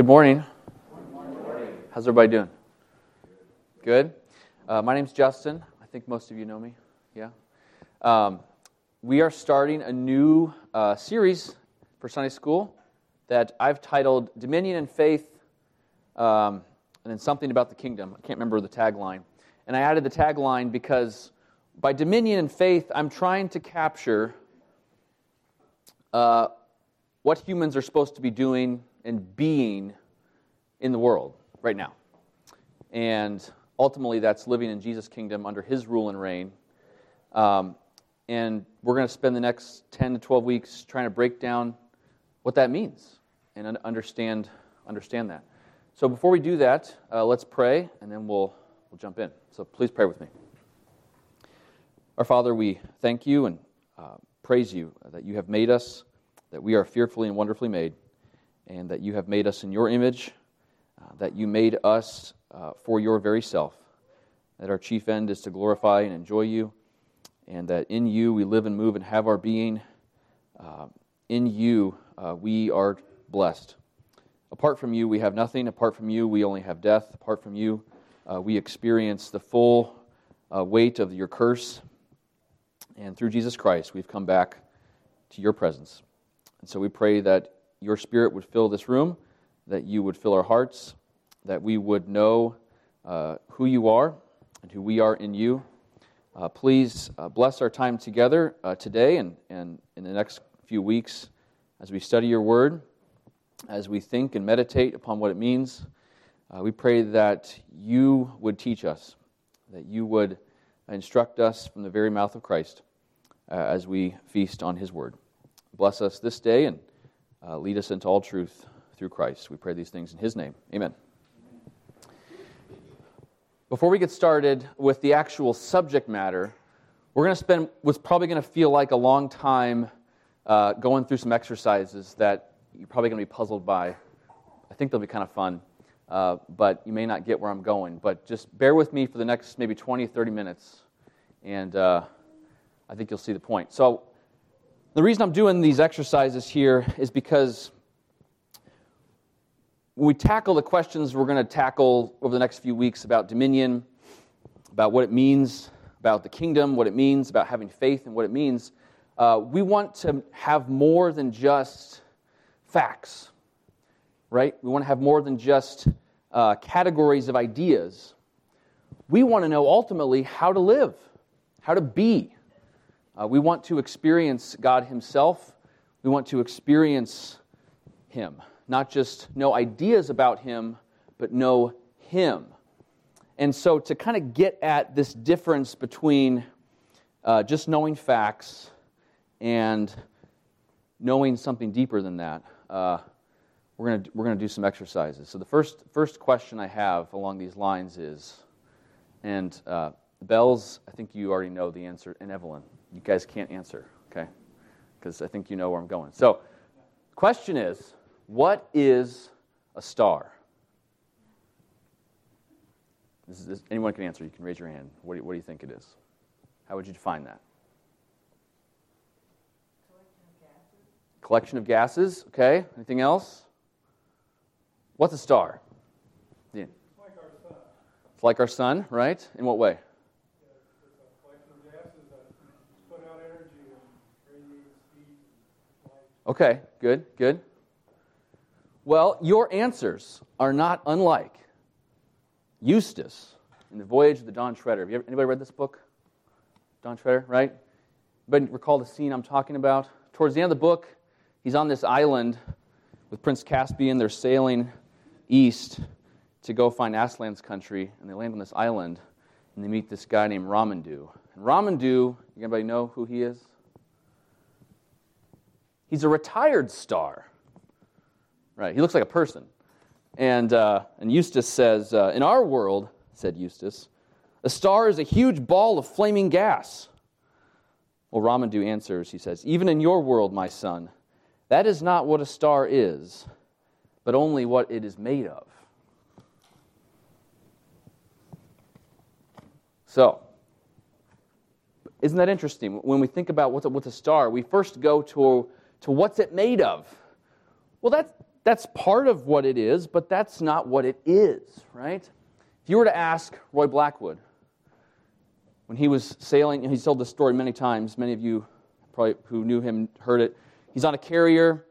Good morning. How's everybody doing? Good. Uh, my name's Justin. I think most of you know me. Yeah. Um, we are starting a new uh, series for Sunday school that I've titled Dominion and Faith, um, and then something about the kingdom. I can't remember the tagline. And I added the tagline because by dominion and faith, I'm trying to capture uh, what humans are supposed to be doing and being in the world right now. And ultimately, that's living in Jesus' kingdom under his rule and reign. Um, and we're going to spend the next 10 to 12 weeks trying to break down what that means and understand, understand that. So before we do that, uh, let's pray, and then we'll, we'll jump in. So please pray with me. Our Father, we thank you and uh, praise you that you have made us, that we are fearfully and wonderfully made and that you have made us in your image, uh, that you made us uh, for your very self, that our chief end is to glorify and enjoy you, and that in you we live and move and have our being. Uh, in you uh, we are blessed. Apart from you, we have nothing. Apart from you, we only have death. Apart from you, uh, we experience the full uh, weight of your curse. And through Jesus Christ, we've come back to your presence. And so we pray that your Spirit would fill this room, that you would fill our hearts, that we would know uh, who you are and who we are in you. Uh, please uh, bless our time together uh, today and, and in the next few weeks as we study your word, as we think and meditate upon what it means. Uh, we pray that you would teach us, that you would instruct us from the very mouth of Christ uh, as we feast on his word. Bless us this day and uh, lead us into all truth through Christ. We pray these things in His name. Amen. Before we get started with the actual subject matter, we're going to spend what's probably going to feel like a long time uh, going through some exercises that you're probably going to be puzzled by. I think they'll be kind of fun, uh, but you may not get where I'm going. But just bear with me for the next maybe 20, 30 minutes, and uh, I think you'll see the point. So, the reason I'm doing these exercises here is because when we tackle the questions we're going to tackle over the next few weeks about dominion, about what it means, about the kingdom, what it means, about having faith and what it means, uh, we want to have more than just facts, right? We want to have more than just uh, categories of ideas. We want to know ultimately how to live, how to be, uh, we want to experience God Himself. We want to experience Him. Not just know ideas about Him, but know Him. And so, to kind of get at this difference between uh, just knowing facts and knowing something deeper than that, uh, we're going we're gonna do some exercises. So, the first, first question I have along these lines is, and uh, Bells, I think you already know the answer, and Evelyn, you guys can't answer, okay? Because I think you know where I'm going. So, question is what is a star? This is, anyone can answer. You can raise your hand. What do, you, what do you think it is? How would you define that? Collection of gases. Collection of gases. Okay. Anything else? What's a star? Yeah. It's like our sun. It's like our sun, right? In what way? Okay, good, good. Well, your answers are not unlike Eustace in The Voyage of the Dawn Treader. Have you ever, anybody read this book? Dawn Treader, right? Anybody recall the scene I'm talking about? Towards the end of the book, he's on this island with Prince Caspian. They're sailing east to go find Aslan's country, and they land on this island, and they meet this guy named Ramandu. And Ramandu, anybody know who he is? He's a retired star. Right? He looks like a person. And, uh, and Eustace says, uh, In our world, said Eustace, a star is a huge ball of flaming gas. Well, Ramandu answers, he says, Even in your world, my son, that is not what a star is, but only what it is made of. So, isn't that interesting? When we think about what's a, what's a star, we first go to to what's it made of? Well, that's, that's part of what it is, but that's not what it is, right? If you were to ask Roy Blackwood, when he was sailing, he's told this story many times. Many of you probably who knew him heard it. He's on a carrier.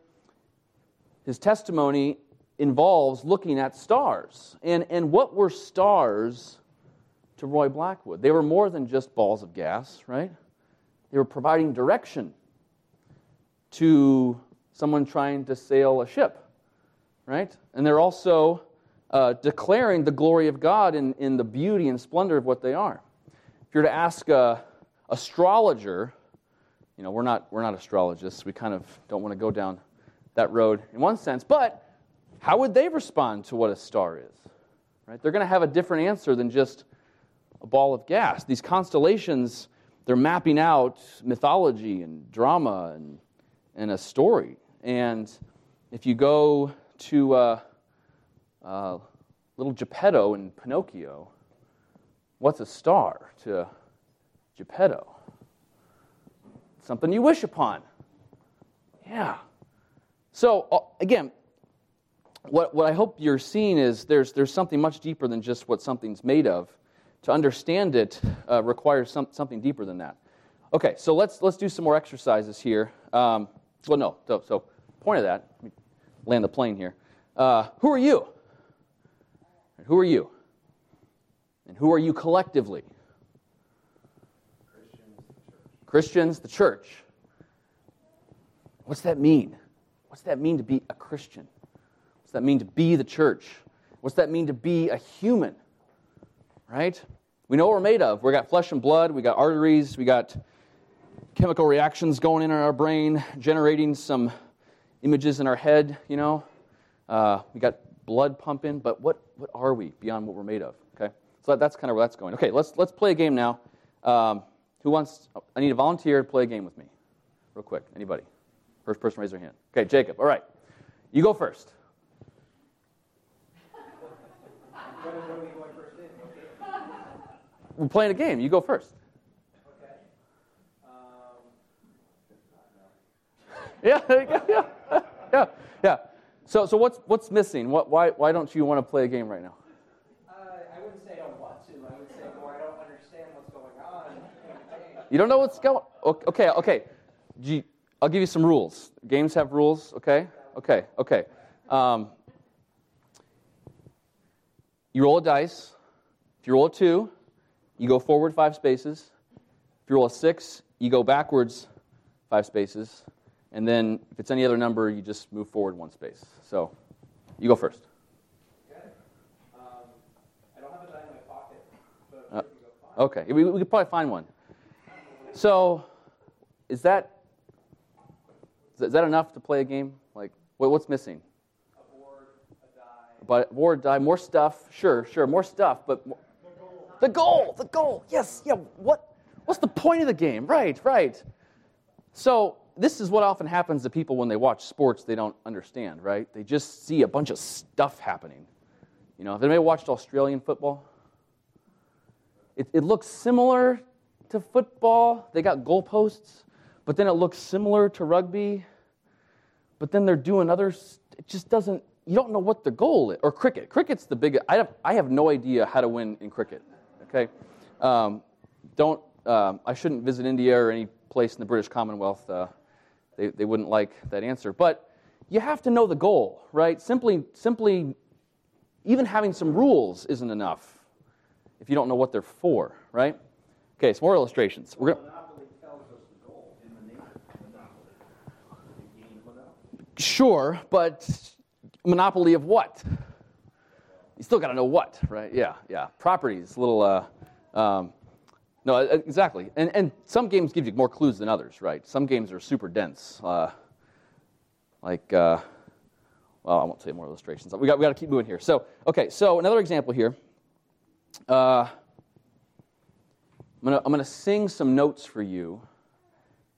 His testimony involves looking at stars. And, and what were stars to Roy Blackwood? They were more than just balls of gas, right? They were providing direction to someone trying to sail a ship, right? And they're also uh, declaring the glory of God in, in the beauty and splendor of what they are. If you're to ask a astrologer, you know, we're not, we're not astrologists. We kind of don't want to go down that road in one sense. But how would they respond to what a star is? Right? They're going to have a different answer than just a ball of gas. These constellations, they're mapping out mythology and drama and, and a story. And if you go to uh, uh, little Geppetto in Pinocchio, What's a star to Geppetto? Something you wish upon. Yeah. So, uh, again, what, what I hope you're seeing is there's, there's something much deeper than just what something's made of. To understand it uh, requires some, something deeper than that. Okay, so let's, let's do some more exercises here. Um, well, no, so, so, point of that, land the plane here. Uh, who are you? And Who are you? And who are you collectively? Christians, the church. What's that mean? What's that mean to be a Christian? What's that mean to be the church? What's that mean to be a human? Right? We know what we're made of. We got flesh and blood, we got arteries, we got chemical reactions going in our brain, generating some images in our head, you know. Uh, we got blood pumping, but what, what are we beyond what we're made of? Okay, so that's kind of where that's going. Okay, let's, let's play a game now. Um, who wants, I need a volunteer to play a game with me. Real quick. Anybody? First person raise their hand. Okay, Jacob. All right. You go first. We're playing a game. You go first. Okay. Um, yeah, yeah, yeah, yeah. So, so what's, what's missing? What, why, why don't you want to play a game right now? Uh, I wouldn't say I don't want to. I would say more I don't understand what's going on. You don't know what's going Okay, okay. I'll give you some rules. Games have rules, okay? Okay, okay. Um, you roll a dice. If you roll a two, you go forward five spaces. If you roll a six, you go backwards five spaces. And then if it's any other number, you just move forward one space. So you go first. Okay. Um, I don't have a in my pocket. Uh, okay, we, we could probably find one. So, is that is that enough to play a game? Like, what's missing? A board, a die. But board, die, more stuff. Sure, sure, more stuff. But more, the goal, the goal. Yes, yeah. What? What's the point of the game? Right, right. So this is what often happens to people when they watch sports. They don't understand, right? They just see a bunch of stuff happening. You know, have anybody watched Australian football? It, it looks similar to football. They got goalposts, but then it looks similar to rugby. But then they're doing others. It just doesn't. You don't know what the goal is. Or cricket. Cricket's the big. I have. I have no idea how to win in cricket. Okay. Um, don't. Um, I shouldn't visit India or any place in the British Commonwealth. Uh, they they wouldn't like that answer. But you have to know the goal, right? Simply simply. Even having some rules isn't enough if you don't know what they're for, right? Okay, some more illustrations. We're gonna, Sure, but monopoly of what? You still got to know what, right? Yeah, yeah. Properties, little. Uh, um, no, exactly. And and some games give you more clues than others, right? Some games are super dense. Uh, like, uh, well, I won't say more illustrations. We got we got to keep moving here. So, okay. So another example here. Uh, I'm going to sing some notes for you,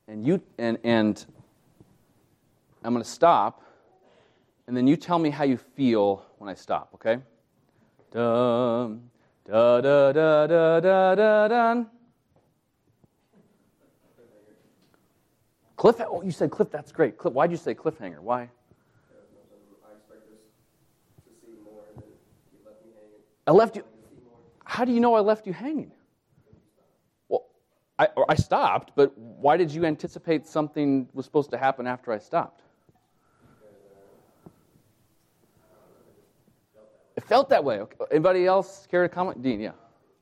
and, you and, and I'm going to stop, and then you tell me how you feel when I stop, okay? Dum, Da da da da da da da. Cliff, oh, you said Cliff. That's great. Cliff, why'd you say cliffhanger? Why? I left you. How do you know I left you hanging? Well, I, I stopped, but why did you anticipate something was supposed to happen after I stopped? Felt that way. Okay. Anybody else care to comment? Dean, yeah.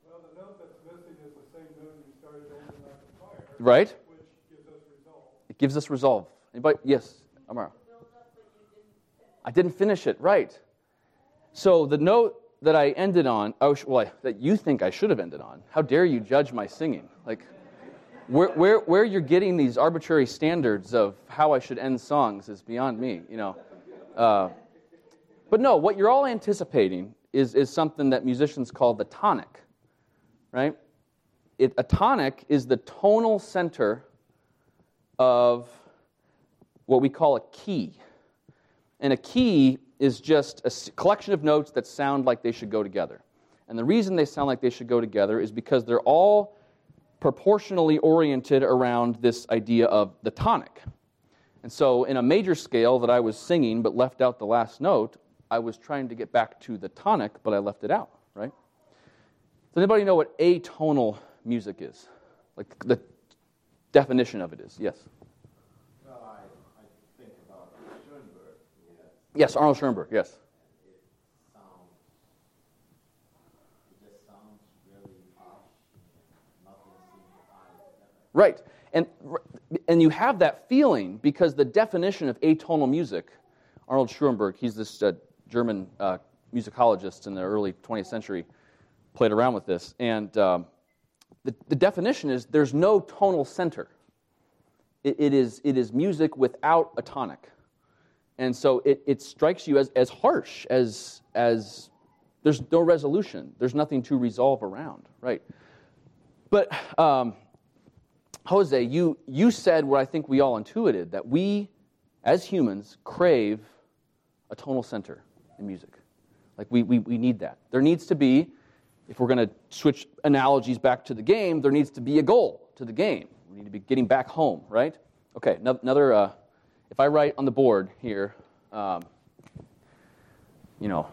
Well, the note that's missing is the same note you started over like the fire, Right? which gives us resolve. It gives us resolve. Anybody? Yes, Amara. I didn't finish it. Right. So the note that I ended on, oh, well, I, that you think I should have ended on. How dare you judge my singing? Like, where, where, where you're getting these arbitrary standards of how I should end songs is beyond me. You know. Uh, but no, what you're all anticipating is, is something that musicians call the tonic, right? It, a tonic is the tonal center of what we call a key. And a key is just a collection of notes that sound like they should go together. And the reason they sound like they should go together is because they're all proportionally oriented around this idea of the tonic. And so, in a major scale that I was singing but left out the last note, I was trying to get back to the tonic, but I left it out, right? Does anybody know what atonal music is? Like the definition of it is? Yes. Well, I, I think about Schoenberg, yeah, Yes, Arnold Schoenberg, yes. sounds, it just sounds really harsh, nothing seems to tie together. Right. And, and you have that feeling because the definition of atonal music, Arnold Schoenberg, he's this uh, German uh, musicologist in the early 20th century, played around with this. And um, the, the definition is there's no tonal center. It, it, is, it is music without a tonic. And so it, it strikes you as, as harsh, as, as there's no resolution, there's nothing to resolve around, right? But um, Jose, you, you said what I think we all intuited that we, as humans, crave a tonal center in music. Like, we, we, we need that. There needs to be, if we're going to switch analogies back to the game, there needs to be a goal to the game. We need to be getting back home, right? Okay, no- another, uh, if I write on the board here, um, you know,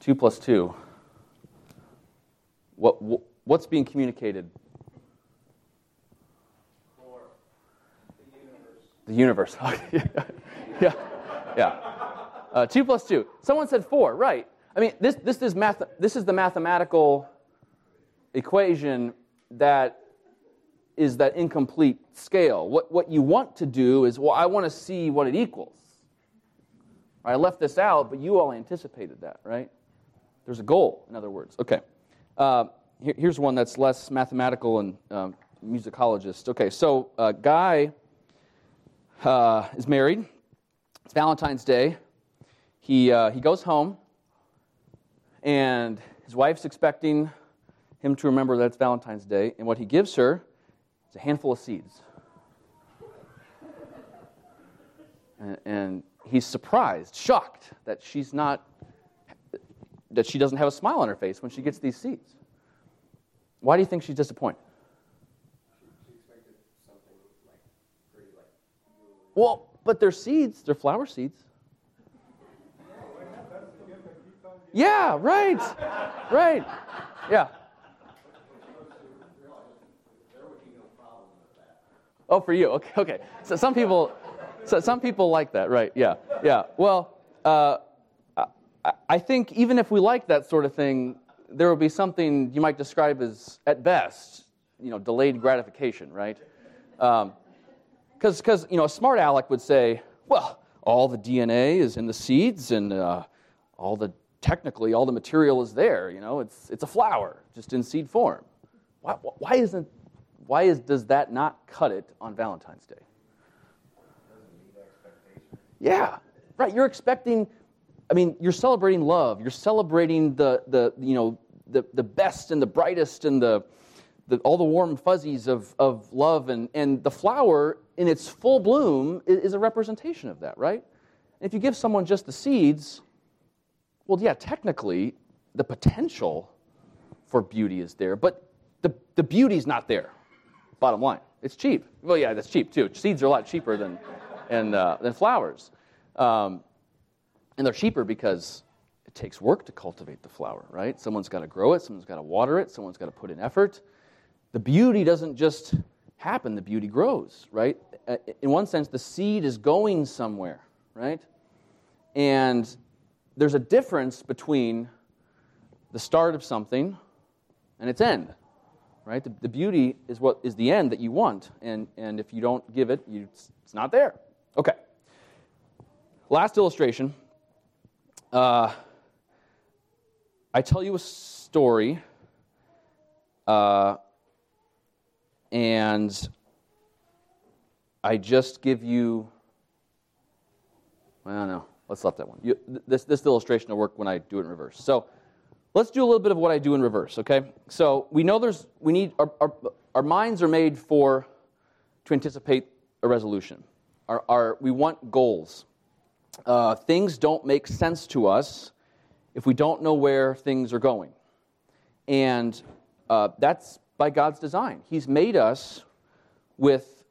2 plus 2, what, what, what's being communicated Four. The universe. The universe. yeah, yeah. Uh, two plus two. Someone said four. Right. I mean, this this is math. This is the mathematical equation that is that incomplete scale. What what you want to do is, well, I want to see what it equals. I left this out, but you all anticipated that, right? There's a goal, in other words. Okay. Uh, here- here's one that's less mathematical and um, musicologist. Okay, so uh, Guy uh, is married. It's Valentine's Day. He, uh, he goes home, and his wife's expecting him to remember that it's Valentine's Day, and what he gives her is a handful of seeds. And, and he's surprised, shocked that she's not, that she doesn't have a smile on her face when she gets these seeds. Why do you think she's disappointed? She expected something like pretty like Well, but they're seeds, they're flower seeds. Yeah, right. Right. Yeah. Oh, for you. Okay, okay. So some people so some people like that, right? Yeah. Yeah. Well, uh, I, think even if we like that sort of thing, there will be something you might describe as, at best, you know, delayed gratification, right? Um, because you know a smart aleck would say, well, all the DNA is in the seeds, and uh, all the technically all the material is there. You know, it's it's a flower just in seed form. Why, why isn't why is does that not cut it on Valentine's Day? Yeah, right. You're expecting. I mean, you're celebrating love. You're celebrating the the you know the the best and the brightest and the the, all the warm fuzzies of, of love, and, and the flower in its full bloom is, is a representation of that, right? And if you give someone just the seeds, well, yeah, technically, the potential for beauty is there, but the, the beauty's not there. Bottom line, it's cheap. Well, yeah, that's cheap too. Seeds are a lot cheaper than, and, uh, than flowers. Um, and they're cheaper because it takes work to cultivate the flower, right? Someone's got to grow it, someone's got to water it, someone's got to put in effort. The beauty doesn't just happen, the beauty grows, right? Uh, In one sense, the seed is going somewhere, right? And there's a difference between the start of something and its end, right? The, the beauty is what is the end that you want, and, and if you don't give it, you, it's, it's not there. Okay. Last illustration. Uh, I tell you a story, uh, and I just give you. I don't know. Let's let that one. You, this, this illustration will work when I do it in reverse. So let's do a little bit of what I do in reverse, okay? So we know there's, we need, our, our, our minds are made for, to anticipate a resolution. Our, our, we want goals. Uh, things don't make sense to us if we don't know where things are going. And uh, that's by God's design. He's made us with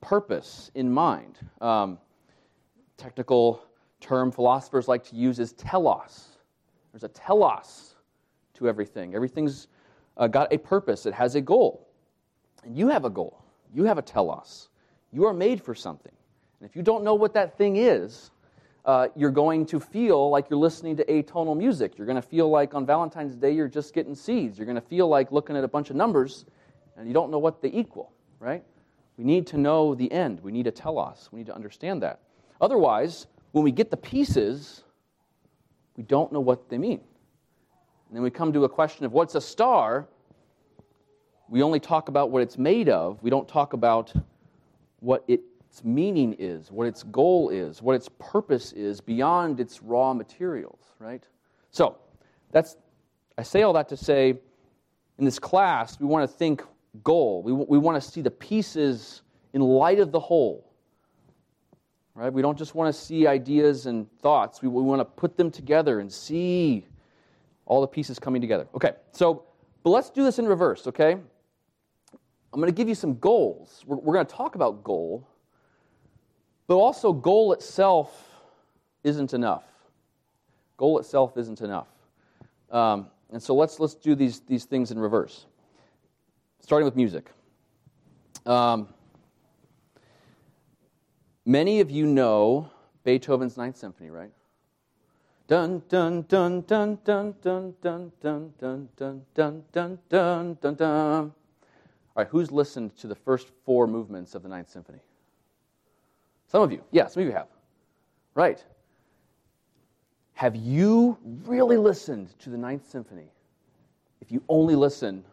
purpose in mind. Um, technical term philosophers like to use is telos. There's a telos to everything. Everything's uh, got a purpose, it has a goal. And you have a goal, you have a telos. You are made for something. And if you don't know what that thing is, uh, you're going to feel like you're listening to atonal music. You're going to feel like on Valentine's Day you're just getting seeds. You're going to feel like looking at a bunch of numbers and you don't know what they equal, right? We need to know the end. We need a telos. We need to understand that. Otherwise, when we get the pieces, we don't know what they mean. And then we come to a question of what's a star? We only talk about what it's made of. We don't talk about what its meaning is, what its goal is, what its purpose is beyond its raw materials, right? So, that's I say all that to say in this class, we want to think goal. We, we want to see the pieces in light of the whole. Right? We don't just want to see ideas and thoughts. We, we want to put them together and see all the pieces coming together. Okay, so, but let's do this in reverse, okay? I'm going to give you some goals. We're, we're going to talk about goal, but also goal itself isn't enough. Goal itself isn't enough. Um, and so let's, let's do these, these things in reverse, starting with music. Um, many of you know Beethoven's Ninth Symphony, right? Dun dun dun dun dun dun dun dun dun dun dun dun dun dun dun. All right, who's listened to the first four movements of the Ninth Symphony? Some of you. Yeah, some of you have. Right. Have you really listened to the Ninth Symphony if you only listen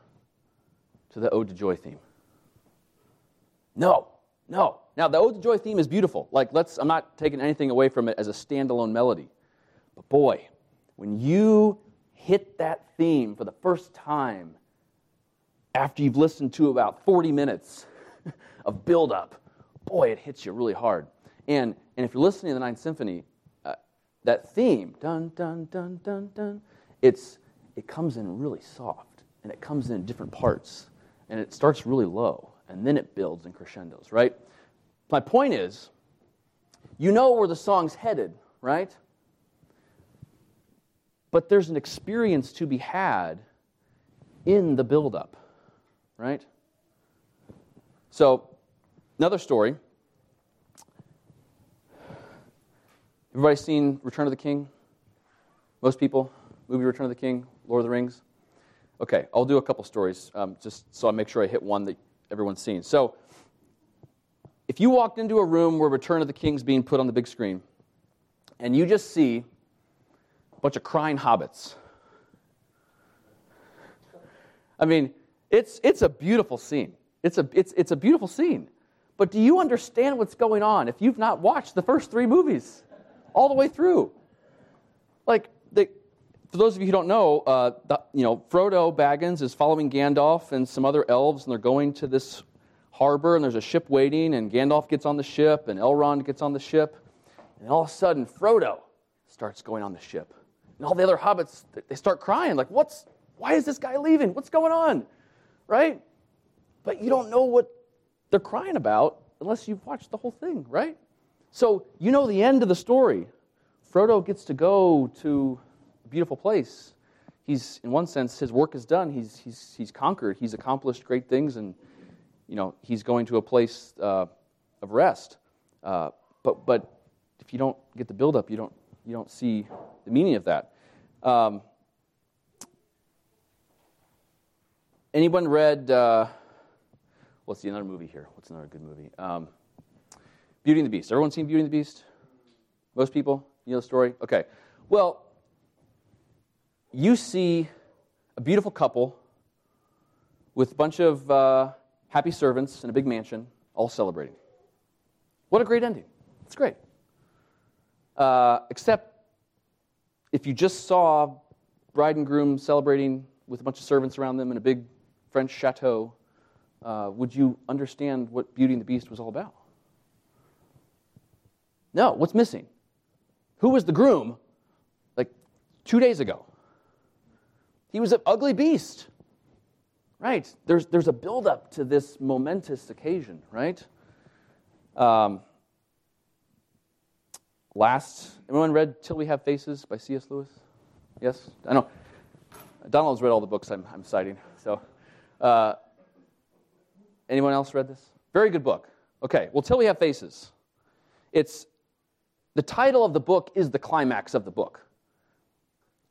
to the Ode to Joy theme? No, no. Now, the Ode to Joy theme is beautiful. Like, let's, I'm not taking anything away from it as a standalone melody. But boy, when you hit that theme for the first time after you've listened to about 40 minutes of build-up, boy, it hits you really hard. And, and if you're listening to the Ninth Symphony, uh, that theme, dun, dun, dun, dun, dun, it's, it comes in really soft, and it comes in different parts, and it starts really low, and then it builds in crescendos, right? My point is, you know where the song's headed, right? But there's an experience to be had in the buildup, right? So, another story. Everybody seen Return of the King? Most people? Movie Return of the King, Lord of the Rings? Okay, I'll do a couple stories um, just so I make sure I hit one that everyone's seen. So, if you walked into a room where Return of the King's being put on the big screen, and you just see a bunch of crying hobbits, I mean, it's, it's a beautiful scene. It's a, it's, it's a beautiful scene. But do you understand what's going on if you've not watched the first three movies all the way through? Like, for those of you who don't know, uh, the, you know, Frodo Baggins is following Gandalf and some other elves, and they're going to this harbor, and there's a ship waiting, and Gandalf gets on the ship, and Elrond gets on the ship, and all of a sudden, Frodo starts going on the ship, and all the other hobbits they start crying, like, "What's? Why is this guy leaving? What's going on?" Right? But you don't know what they're crying about unless you've watched the whole thing, right? So you know the end of the story. Frodo gets to go to beautiful place. He's, in one sense, his work is done. He's, he's, he's conquered. He's accomplished great things, and you know, he's going to a place uh, of rest. Uh, but, but if you don't get the buildup, you don't, you don't see the meaning of that. Um, anyone read, uh, what's the another movie here? What's another good movie? Um, Beauty and the Beast. Everyone seen Beauty and the Beast? Most people? You know the story? Okay. Well, you see a beautiful couple with a bunch of uh, happy servants in a big mansion, all celebrating. What a great ending. It's great. Uh, except if you just saw bride and groom celebrating with a bunch of servants around them in a big French chateau, uh, would you understand what Beauty and the Beast was all about? No, what's missing? Who was the groom like two days ago? He was an ugly beast. Right. There's, there's a buildup to this momentous occasion, right? Um, last, everyone read Till We Have Faces by C.S. Lewis? Yes? I know. Donald's read all the books I'm, I'm citing. So, uh, anyone else read this? Very good book. Okay, well, Till We Have Faces. It's the title of the book is the climax of the book.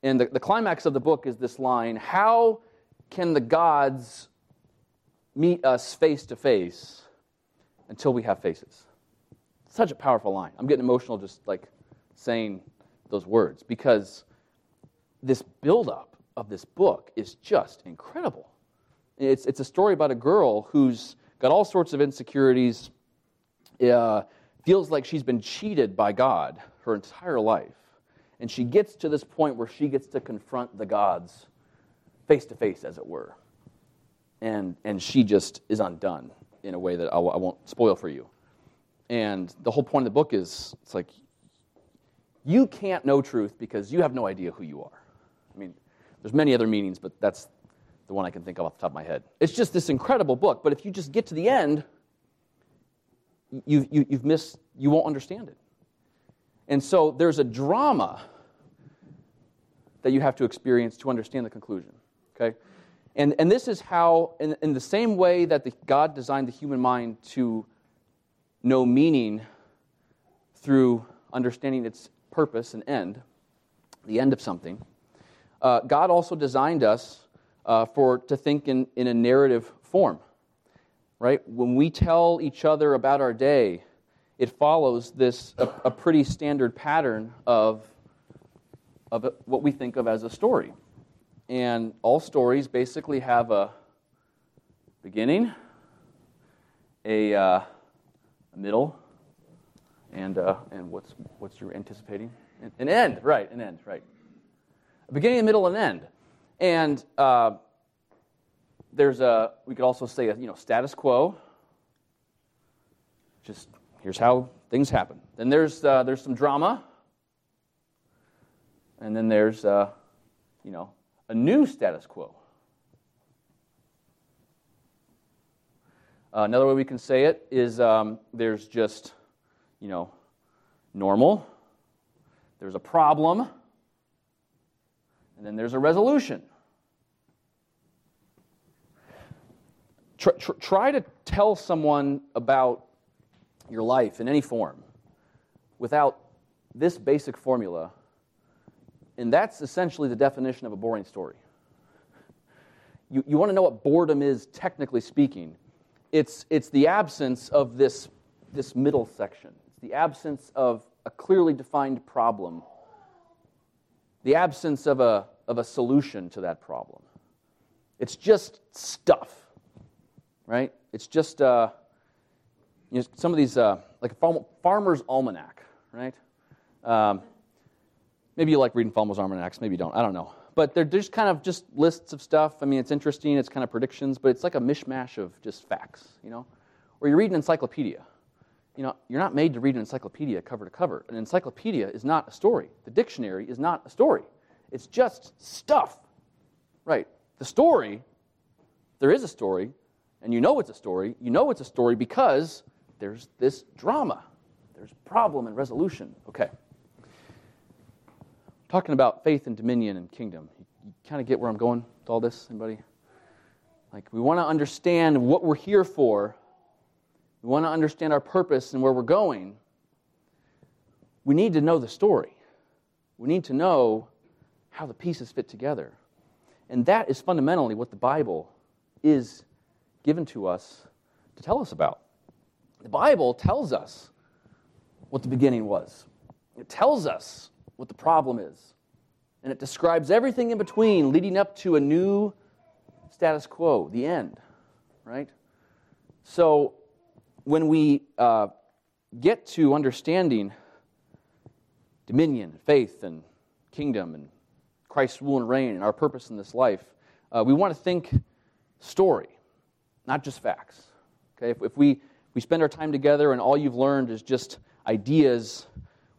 And the, the climax of the book is this line How can the gods meet us face to face until we have faces? Such a powerful line. I'm getting emotional just like saying those words because this buildup of this book is just incredible. It's, it's a story about a girl who's got all sorts of insecurities, uh, feels like she's been cheated by God her entire life. And she gets to this point where she gets to confront the gods face to face, as it were. And, and she just is undone in a way that I, I won't spoil for you. And the whole point of the book is it's like, you can't know truth because you have no idea who you are. I mean, there's many other meanings, but that's the one I can think of off the top of my head. It's just this incredible book, but if you just get to the end, you, you, you've missed, you won't understand it. And so there's a drama that you have to experience to understand the conclusion. Okay? And, and this is how, in, in the same way that the, God designed the human mind to know meaning through understanding its purpose and end, the end of something, uh, God also designed us uh, for to think in, in a narrative form. Right? When we tell each other about our day, it follows this a, a pretty standard pattern of, of what we think of as a story. And all stories basically have a beginning, a, uh, a middle, and, uh, and what's, what's your anticipating? An end, right, an end, right. A beginning, a middle, and end. And uh, there's a, we could also say, a, you know, status quo, just here's how things happen. Then there's, uh, there's some drama. And then there's, uh, you know, a new status quo. Uh, another way we can say it is um, there's just, you know, normal, there's a problem, and then there's a resolution. Try, try, try to tell someone about your life in any form without this basic formula, and that's essentially the definition of a boring story. You, you want to know what boredom is, technically speaking. It's, it's the absence of this, this middle section, it's the absence of a clearly defined problem, the absence of a, of a solution to that problem. It's just stuff, right? It's just. Uh, you know, some of these, uh, like a farmer's almanac, right? Um, maybe you like reading farmer's almanacs, maybe you don't. I don't know. But they're just kind of just lists of stuff. I mean, it's interesting. It's kind of predictions, but it's like a mishmash of just facts, you know? Or you read an encyclopedia. You know, you're not made to read an encyclopedia cover to cover. An encyclopedia is not a story. The dictionary is not a story. It's just stuff, right? The story, there is a story, and you know it's a story. You know it's a story because there's this drama. There's problem and resolution. Okay. talking about faith and dominion and kingdom. You, kind of get where I'm going with all this, anybody? Like, we want to understand what we're here for. We want to understand our purpose and where we're going. We need to know the story. We need to know how the pieces fit together. And that is fundamentally what the Bible is given to us to tell us about. The Bible tells us what the beginning was, it tells us what the problem is, and it describes everything in between leading up to a new status quo, the end, right? So when we uh, get to understanding dominion, faith, and kingdom, and Christ's rule and reign, and our purpose in this life, uh, we want to think story, not just facts. Okay, if, if we we spend our time together and all you've learned is just ideas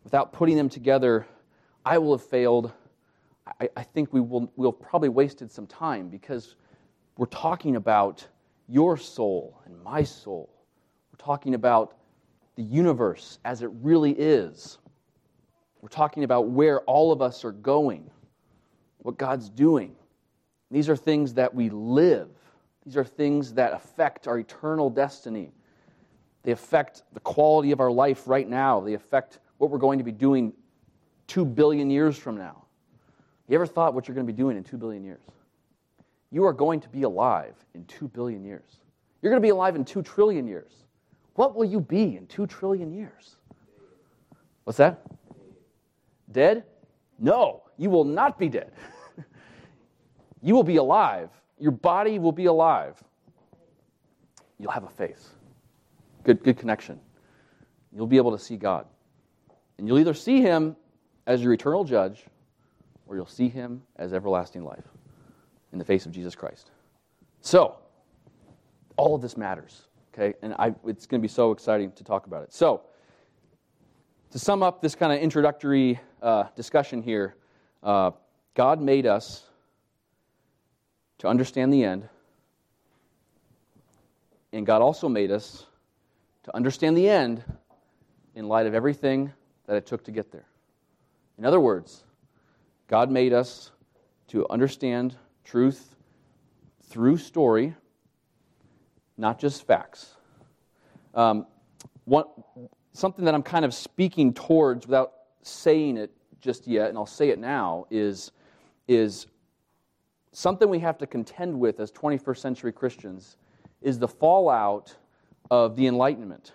without putting them together, I will have failed. I, I think we will we'll probably wasted some time because we're talking about your soul and my soul. We're talking about the universe as it really is. We're talking about where all of us are going, what God's doing. These are things that we live, these are things that affect our eternal destiny. They affect the quality of our life right now. They affect what we're going to be doing two billion years from now. You ever thought what you're going to be doing in two billion years? You are going to be alive in two billion years. You're going to be alive in two trillion years. What will you be in two trillion years? What's that? Dead? No, you will not be dead. you will be alive. Your body will be alive. You'll have a face. Good, good connection. You'll be able to see God. And you'll either see him as your eternal judge, or you'll see him as everlasting life in the face of Jesus Christ. So, all of this matters, okay? And I, it's going to be so exciting to talk about it. So, to sum up this kind of introductory uh, discussion here, uh, God made us to understand the end, and God also made us to understand the end in light of everything that it took to get there. In other words, God made us to understand truth through story, not just facts. Um, something that I'm kind of speaking towards without saying it just yet, and I'll say it now, is, is something we have to contend with as 21st century Christians is the fallout of the Enlightenment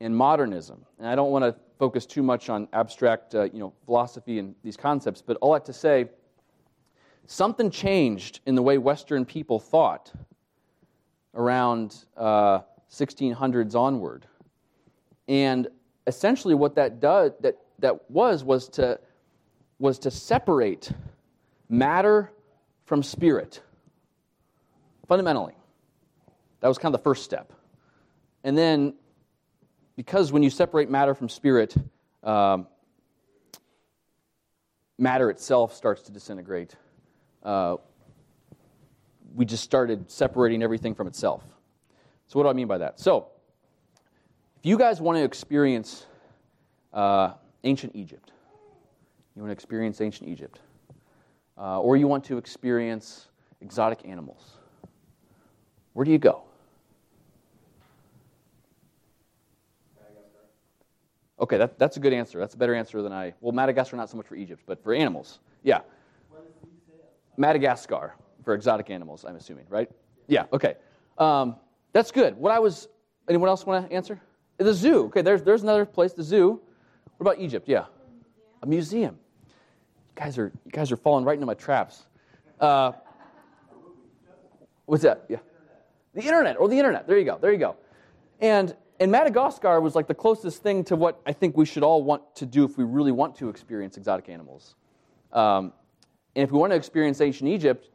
and modernism. And I don't want to focus too much on abstract uh, you know, philosophy and these concepts, but all that to say, something changed in the way Western people thought around uh, 1600s onward. And essentially what that, does, that, that was was to, was to separate matter from spirit, fundamentally. That was kind of the first step. And then, because when you separate matter from spirit, um, matter itself starts to disintegrate, uh, we just started separating everything from itself. So, what do I mean by that? So, if you guys want to experience uh, ancient Egypt, you want to experience ancient Egypt, uh, or you want to experience exotic animals, where do you go? Okay, that, that's a good answer. That's a better answer than I. Well, Madagascar, not so much for Egypt, but for animals. Yeah. Madagascar for exotic animals, I'm assuming, right? Yeah, okay. Um, that's good. What I was. Anyone else want to answer? The zoo. Okay, there's, there's another place, the zoo. What about Egypt? Yeah. A museum. You guys are, you guys are falling right into my traps. Uh, what's that? Yeah. The internet, or the internet. There you go. There you go. And and Madagascar was like the closest thing to what I think we should all want to do if we really want to experience exotic animals. Um, and if we want to experience ancient Egypt,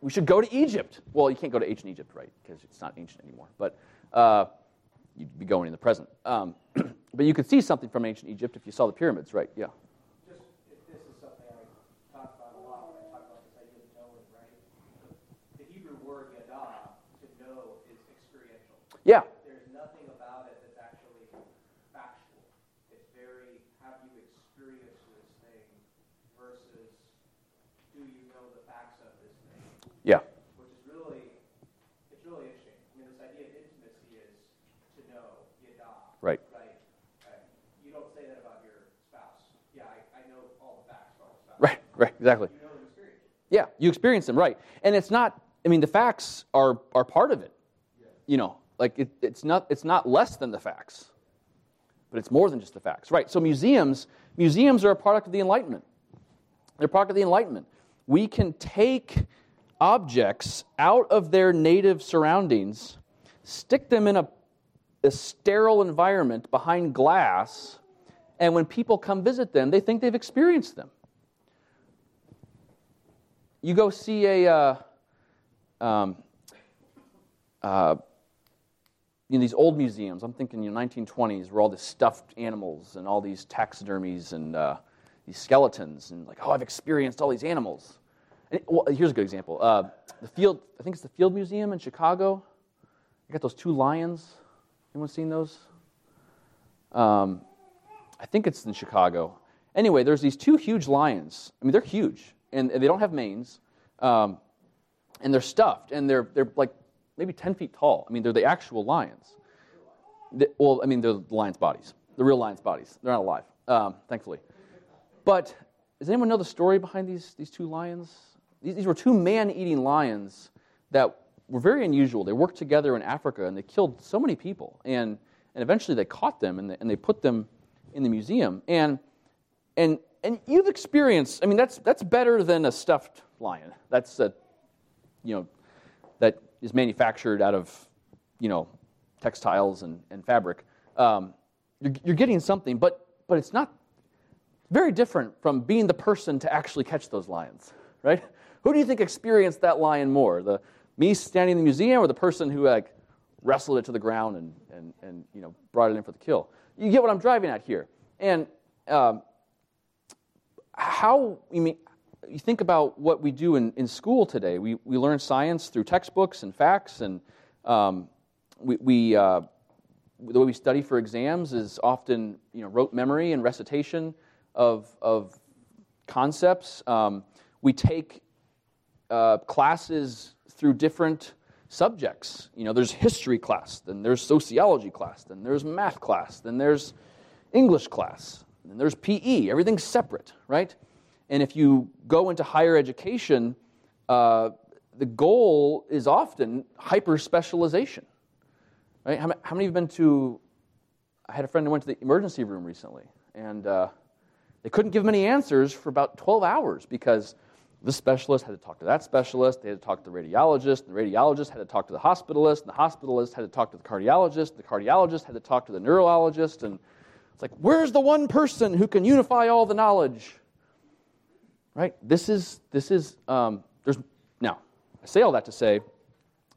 we should go to Egypt. Well, you can't go to ancient Egypt, right? Because it's not ancient anymore. But uh, you'd be going in the present. Um, but you could see something from ancient Egypt if you saw the pyramids, right? Yeah. Just, if this is something I talk about a lot when I talk about this idea of knowing, right? The Hebrew word yada, to know, is experiential. Yeah. There's nothing about it that's actually factual. It's very, have you experienced this thing versus do you know the facts of this thing? Yeah. Which is really, it's really interesting. I mean, this idea of intimacy is to know, yada. Right. Right. Uh, you don't say that about your spouse. Yeah, I, I know all the facts about my spouse. Right. Exactly. You know. Yeah, you experience them, right? And it's not. I mean, the facts are are part of it. You know, like it, it's not it's not less than the facts, but it's more than just the facts, right? So museums museums are a product of the Enlightenment. They're a product of the Enlightenment. We can take objects out of their native surroundings, stick them in a, a sterile environment behind glass, and when people come visit them, they think they've experienced them you go see a uh, um, uh, know, these old museums. I'm thinking you know, 1920s, where all the stuffed animals and all these taxidermies and uh, these skeletons, and like, oh, I've experienced all these animals. And, well, here's a good example. Uh, the Field, I think it's the Field Museum in Chicago. You got those two lions. Anyone seen those? Um, I think it's in Chicago. Anyway, there's these two huge lions. I mean, they're huge, and, they don't have manes, um, and they're stuffed, and they're they're like maybe 10 feet tall. I mean, they're the actual lions. Well, I mean, they're the lions' bodies, the real lions' bodies. They're not alive, um, thankfully. But does anyone know the story behind these these two lions? These, these were two man-eating lions that were very unusual. They worked together in Africa, and they killed so many people, and and eventually they caught them and they, and they put them in the museum. And and and you've experienced. I mean, that's that's better than a stuffed lion. That's a, you know, that is manufactured out of, you know, textiles and, and fabric. Um, you're, you're getting something, but but it's not very different from being the person to actually catch those lions, right? Who do you think experienced that lion more? The me standing in the museum or the person who like wrestled it to the ground and, and, and you know brought it in for the kill? You get what I'm driving at here. And um, how you mean you think about what we do in, in school today. We, we learn science through textbooks and facts, and um, we, we uh, the way we study for exams is often you know rote memory and recitation of, of concepts. Um, we take uh, classes through different subjects. You know, there's history class, then there's sociology class, then there's math class, then there's English class, then there's PE. Everything's separate, right? And if you go into higher education, uh, the goal is often hyper specialization. Right? How, how many have been to? I had a friend who went to the emergency room recently, and uh, they couldn't give him any answers for about 12 hours because this specialist had to talk to that specialist, they had to talk to the radiologist, and the radiologist had to talk to the hospitalist, and the hospitalist had to talk to the cardiologist, the cardiologist had to talk to the neurologist, and it's like, where's the one person who can unify all the knowledge? Right? This is, this is, um, there's, now, I say all that to say,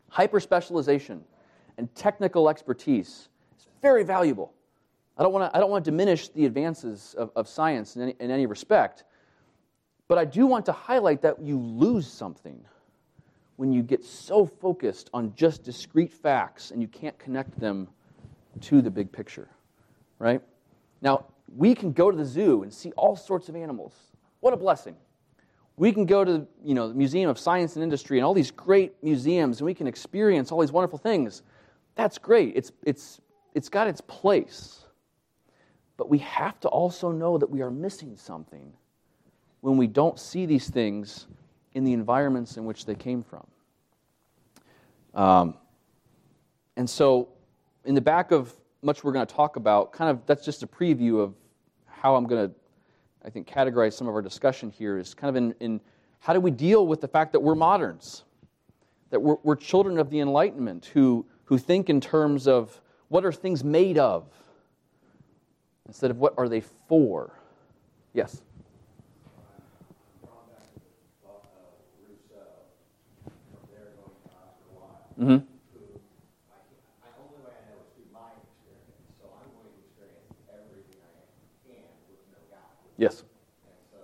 hyper specialization and technical expertise is very valuable. I don't want to, I don't want to diminish the advances of, of science in any, in any respect, but I do want to highlight that you lose something when you get so focused on just discrete facts and you can't connect them to the big picture, right? Now, we can go to the zoo and see all sorts of animals. What a blessing. We can go to you know, the Museum of Science and Industry and all these great museums and we can experience all these wonderful things. That's great. It's, it's, it's got its place. But we have to also know that we are missing something when we don't see these things in the environments in which they came from. Um, and so, in the back of much we're going to talk about, kind of that's just a preview of how I'm going to, I think, categorize some of our discussion here is kind of in, in how do we deal with the fact that we're moderns, that we're, we're children of the Enlightenment who, who think in terms of what are things made of instead of what are they for. Yes? Mm-hmm. I only way I know is through my experience, so I'm going to experience everything I can with no God. Yes. So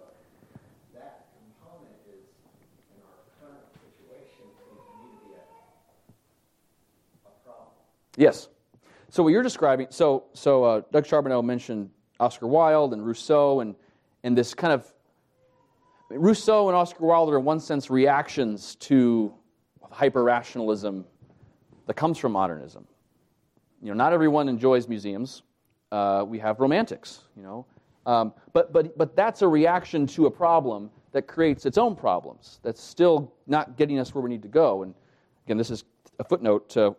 that component is, in our current situation, to be a, a problem. Yes. So what you're describing, so so uh, Doug Charbonneau mentioned Oscar Wilde and Rousseau and and this kind of Rousseau and Oscar Wilde are, in one sense, reactions to hyper rationalism that comes from modernism. You know, not everyone enjoys museums. Uh, we have romantics, you know. Um, but, but, but that's a reaction to a problem that creates its own problems, that's still not getting us where we need to go. And again, this is a footnote to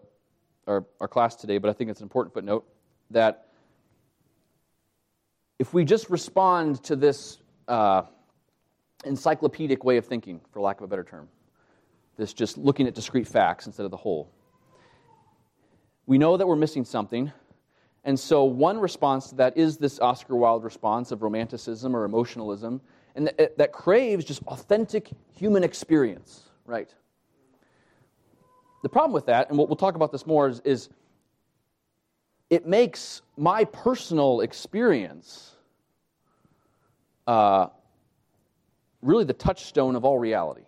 our, our class today, but I think it's an important footnote that if we just respond to this uh, encyclopedic way of thinking, for lack of a better term, this just looking at discrete facts instead of the whole, we know that we're missing something. And so, one response to that is this Oscar Wilde response of romanticism or emotionalism, and that, craves just authentic human experience, right? The problem with that, and we'll, we'll talk about this more, is, is it makes my personal experience uh, really the touchstone of all reality.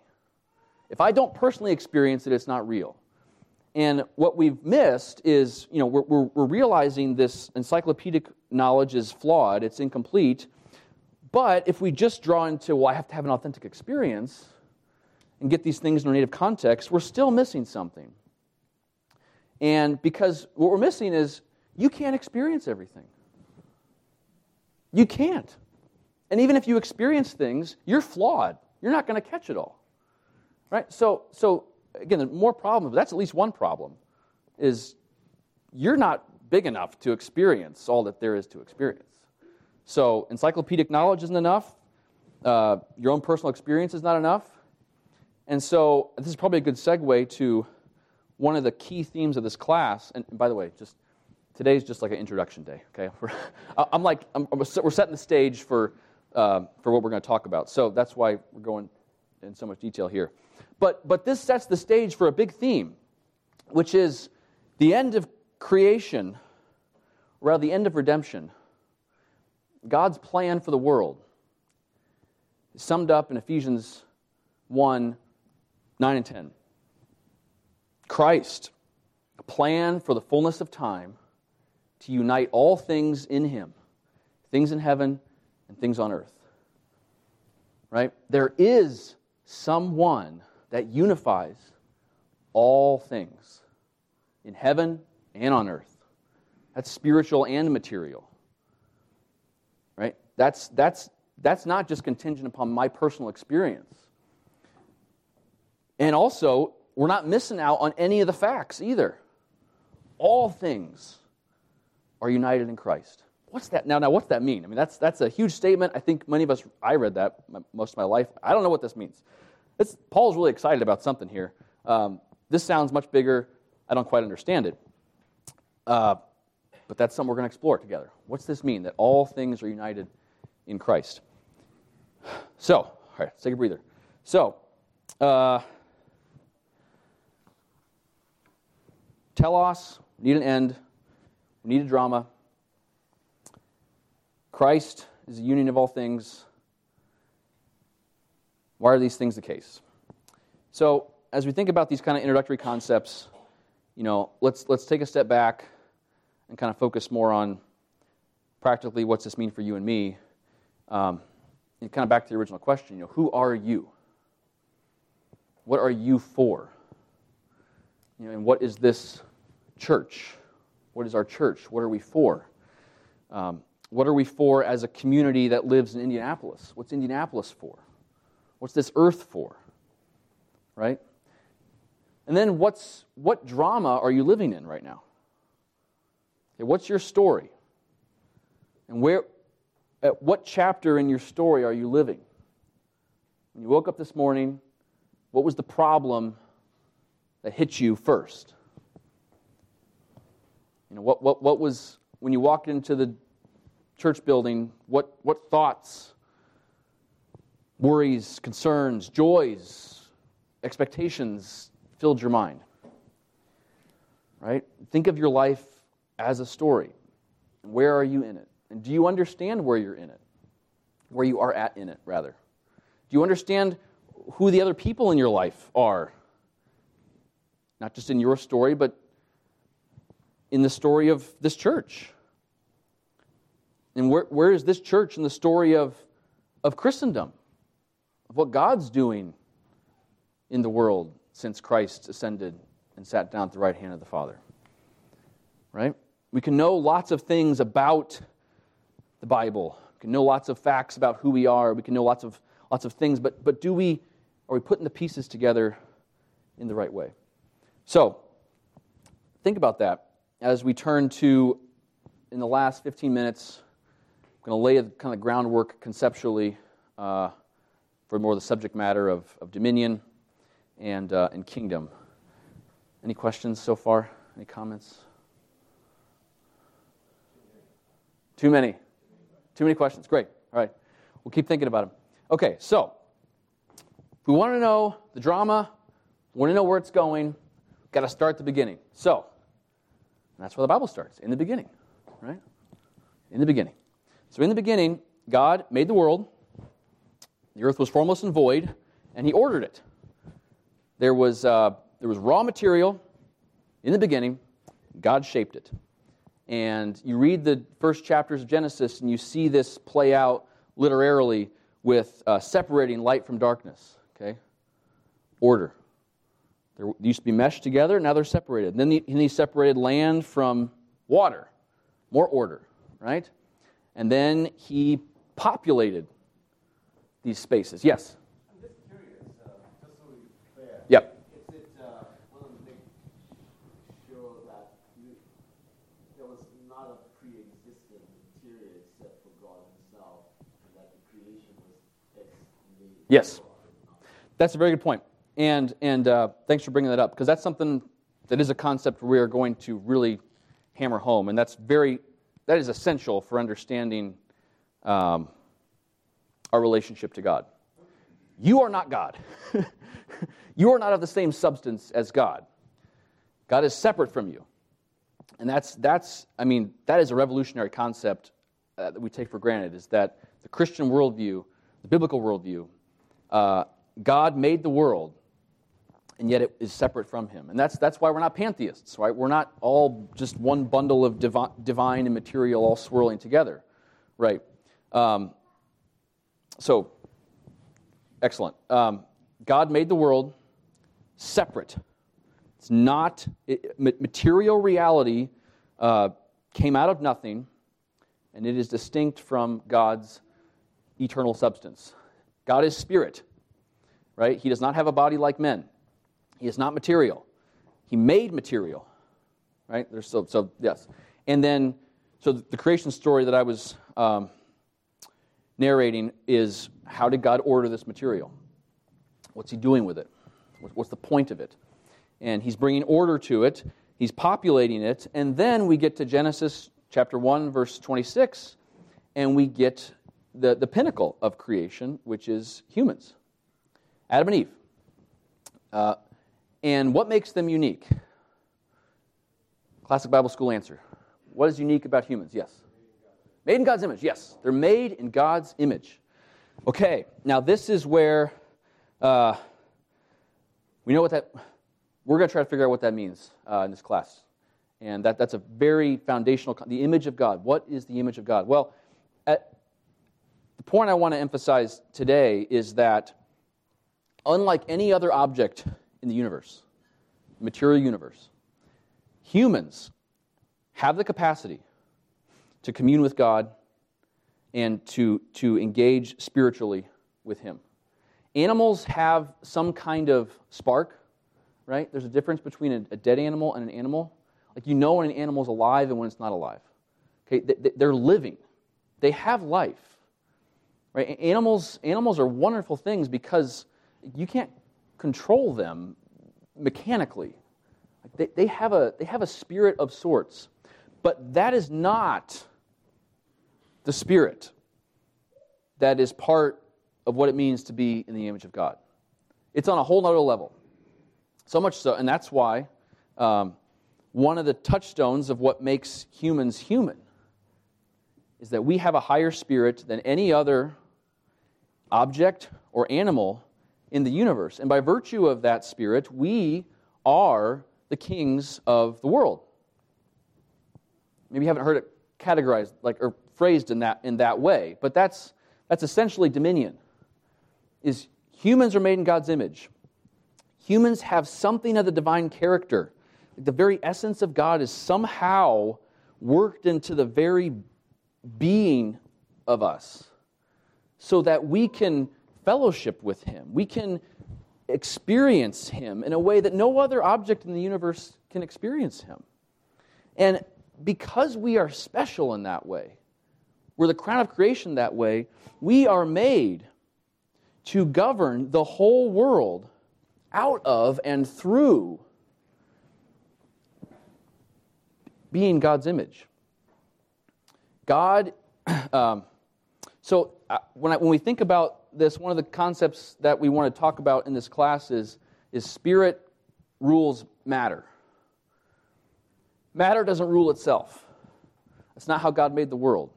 If I don't personally experience it, it's not real. And what we've missed is, you know, we're, we're, we're, realizing this encyclopedic knowledge is flawed, it's incomplete. But if we just draw into, well, I have to have an authentic experience and get these things in their native context, we're still missing something. And because what we're missing is you can't experience everything. You can't. And even if you experience things, you're flawed. You're not going to catch it all. Right? So, so again, more problems, but that's at least one problem, is you're not big enough to experience all that there is to experience. So, encyclopedic knowledge isn't enough. Uh, your own personal experience is not enough. And so, this is probably a good segue to one of the key themes of this class. And by the way, just today's just like an introduction day. Okay, I'm like I'm, we're setting the stage for uh, for what we're going to talk about. So that's why we're going in so much detail here. But, but this sets the stage for a big theme, which is the end of creation, or rather, the end of redemption. God's plan for the world is summed up in Ephesians 1 9 and 10. Christ, a plan for the fullness of time to unite all things in Him, things in heaven and things on earth. Right? There is someone that unifies all things in heaven and on earth. That's spiritual and material. Right? That's, that's, that's not just contingent upon my personal experience. And also, we're not missing out on any of the facts either. All things are united in Christ. What's that now? Now, what's that mean? I mean, that's that's a huge statement. I think many of us. I read that most of my life. I don't know what this means. It's, Paul's really excited about something here. Um, this sounds much bigger. I don't quite understand it. Uh, but that's something we're going to explore together. What's this mean? That all things are united in Christ. So, all right, let's take a breather. So, uh, telos, need an end, we need a drama. Christ is the union of all things. Why are these things the case? So, as we think about these kind of introductory concepts, you know, let's, let's take a step back and kind of focus more on practically what's this mean for you and me. Um, and kind of back to the original question, you know, who are you? What are you for? You know, and what is this church? What is our church? What are we for? Um, what are we for as a community that lives in Indianapolis? What's Indianapolis for? What's this earth for? Right? And then what's what drama are you living in right now? Okay, what's your story? And where at what chapter in your story are you living? When you woke up this morning, what was the problem that hit you first? You know, what, what, what was, when you walked into the church building, what, what thoughts worries, concerns, joys, expectations filled your mind. Right? Think of your life as a story. Where are you in it? And do you understand where you're in it? Where you are at in it, rather. Do you understand who the other people in your life are? Not just in your story, but in the story of this church. And where, where is this church in the story of, of Christendom? Of what God's doing in the world since Christ ascended and sat down at the right hand of the Father. Right? We can know lots of things about the Bible. We can know lots of facts about who we are. We can know lots of lots of things, but but do we are we putting the pieces together in the right way? So, think about that as we turn to in the last 15 minutes. I'm going to lay the kind of groundwork conceptually uh, for more of the subject matter of, of dominion and, uh, and kingdom. Any questions so far? Any comments? Too many. Too many questions. Great. All right. We'll keep thinking about them. Okay, so if we want to know the drama, we want to know where it's going, we've got to start at the beginning. So, that's where the Bible starts, in the beginning, right? In the beginning. So, in the beginning, God made the world. The earth was formless and void, and He ordered it. There was, uh, there was raw material in the beginning, God shaped it. And you read the first chapters of Genesis, and you see this play out literally with uh, separating light from darkness. Okay? Order. They used to be meshed together, now they're separated. Then he, he separated land from water. More order, right? And then he populated these spaces. Yes? I'm just curious, uh, just so we're clear. Yep. Is it uh, one of the big that you, there was not a pre-existing material except for God Himself, and that the creation was? Yes. That's a very good point. And, and uh, thanks for bringing that up, because that's something that is a concept we are going to really hammer home. And that's very, that is essential for understanding um, our relationship to God. You are not God. you are not of the same substance as God. God is separate from you. And that's, that's I mean, that is a revolutionary concept uh, that we take for granted, is that the Christian worldview, the biblical worldview, uh, God made the world, and yet it is separate from Him. And that's, that's why we're not pantheists, right? We're not all just one bundle of divi- divine and material all swirling together, right? Um, so, excellent. Um, God made the world separate. It's not, it, material reality uh, came out of nothing, and it is distinct from God's eternal substance. God is spirit, right? He does not have a body like men. He is not material. He made material, right? There's so, so yes. And then, so the creation story that I was um, narrating is how did God order this material? What's he doing with it? What's the point of it? And he's bringing order to it, he's populating it, and then we get to Genesis chapter 1, verse 26, and we get the, the pinnacle of creation, which is humans Adam and Eve. Uh, and what makes them unique? Classic Bible school answer. What is unique about humans? Yes. Made in God's image. Yes. They're made in God's image. Okay, now this is where uh, we know what that, we're going to try to figure out what that means uh, in this class. And that, that's a very foundational, the image of God. What is the image of God? Well, the point I want to emphasize today is that unlike any other object in the universe, material universe, humans have the capacity to commune with God and to, to engage spiritually with Him. Animals have some kind of spark, right? There's a difference between a, a dead animal and an animal. Like you know when an animal's alive and when it's not alive. Okay, they're living. They have life. Right? Animals, animals are wonderful things because you can't control them mechanically. They, they, have a, they have a spirit of sorts. But that is not the spirit that is part of what it means to be in the image of God. It's on a whole nother level. So much so, and that's why um, one of the touchstones of what makes humans human is that we have a higher spirit than any other object or animal in the universe. And by virtue of that spirit, we are the kings of the world. Maybe you haven't heard it categorized like or phrased in that in that way, but that's that's essentially dominion. Is Humans are made in God's image. Humans have something of the divine character. The very essence of God is somehow worked into the very being of us so that we can fellowship with Him. We can experience Him in a way that no other object in the universe can experience Him. And because we are special in that way, we're the crown of creation that way, we are made to govern the whole world out of and through being God's image. God, um, so uh, when, I, when we think about this, one of the concepts that we want to talk about in this class is, is spirit rules matter. Matter doesn't rule itself. That's not how God made the world.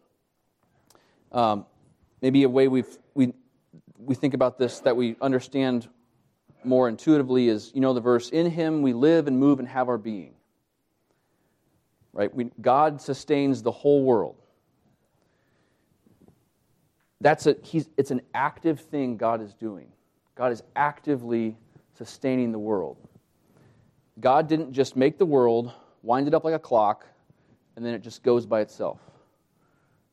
Um, maybe a way we we, we think about this that we understand more intuitively is you know the verse, In him we live and move and have our being. Right? We, God sustains the whole world. That's a, he's, it's an active thing God is doing. God is actively sustaining the world. God didn't just make the world, wind it up like a clock, and then it just goes by itself.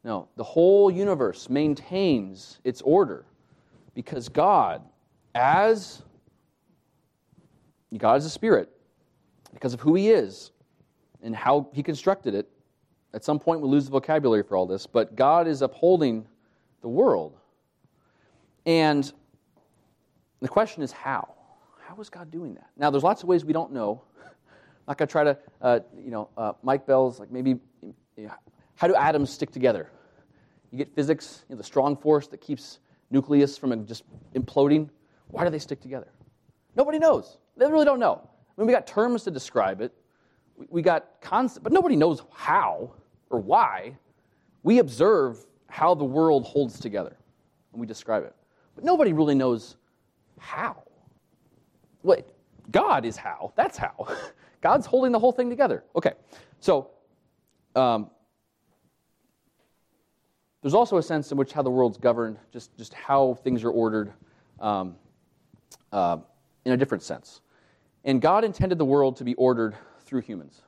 No, the whole universe maintains its order because God, as God is a spirit, because of who he is and how he constructed it, at some point we'll lose the vocabulary for all this, but God is upholding the world. And the question is how? How is God doing that? Now, there's lots of ways we don't know. I'm not going to try to, uh, you know, uh, Mike Bell's, like maybe, how do atoms stick together? You get physics, you know, the strong force that keeps nucleus from just imploding. Why do they stick together? Nobody knows. They really don't know. I mean, we got terms to describe it. We, we got concepts, but nobody knows how or why. We observe how the world holds together and we describe it. But nobody really knows how. Wait, God is how. That's how. God's holding the whole thing together. Okay, so um, there's also a sense in which how the world's governed, just, just how things are ordered um, uh, in a different sense. And God intended the world to be ordered through humans.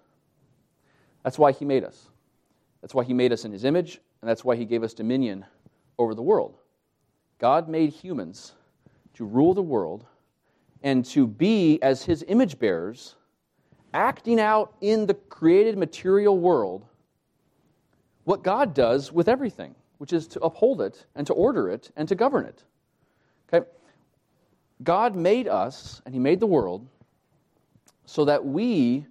That's why He made us. That's why He made us in His image, and that's why He gave us dominion over the world. God made humans to rule the world and to be, as His image bearers, acting out in the created material world what God does with everything which is to uphold it and to order it and to govern it. Okay? God made us and He made the world so that we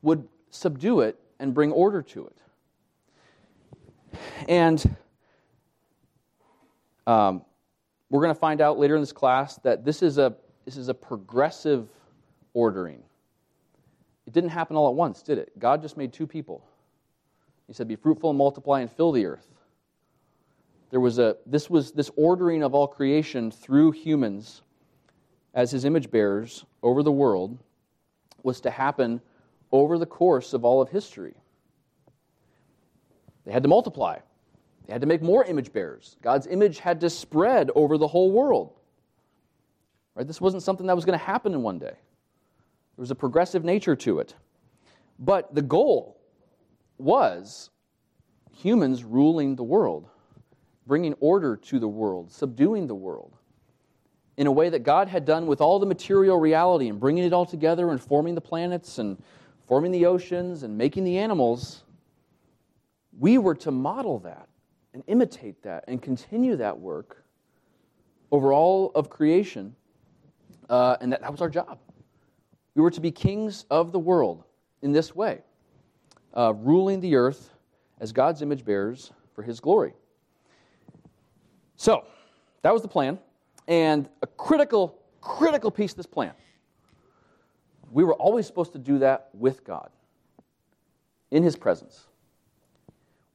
would subdue it and bring order to it. And um, we're going to find out later in this class that this is a this is a progressive ordering. It didn't happen all at once, did it? God just made two people. He said, "Be fruitful and multiply and fill the earth." There was a this was this ordering of all creation through humans as his image bearers over the world was to happen over the course of all of history. They had to multiply. They had to make more image bearers. God's image had to spread over the whole world. Right? This wasn't something that was going to happen in one day. There was a progressive nature to it. But the goal was humans ruling the world bringing order to the world, subduing the world in a way that God had done with all the material reality and bringing it all together and forming the planets and forming the oceans and making the animals. We were to model that and imitate that and continue that work over all of creation. Uh, and that, that was our job. We were to be kings of the world in this way, uh, ruling the earth as God's image bearers for his glory. So, that was the plan. And a critical, critical piece of this plan. We were always supposed to do that with God, in His presence.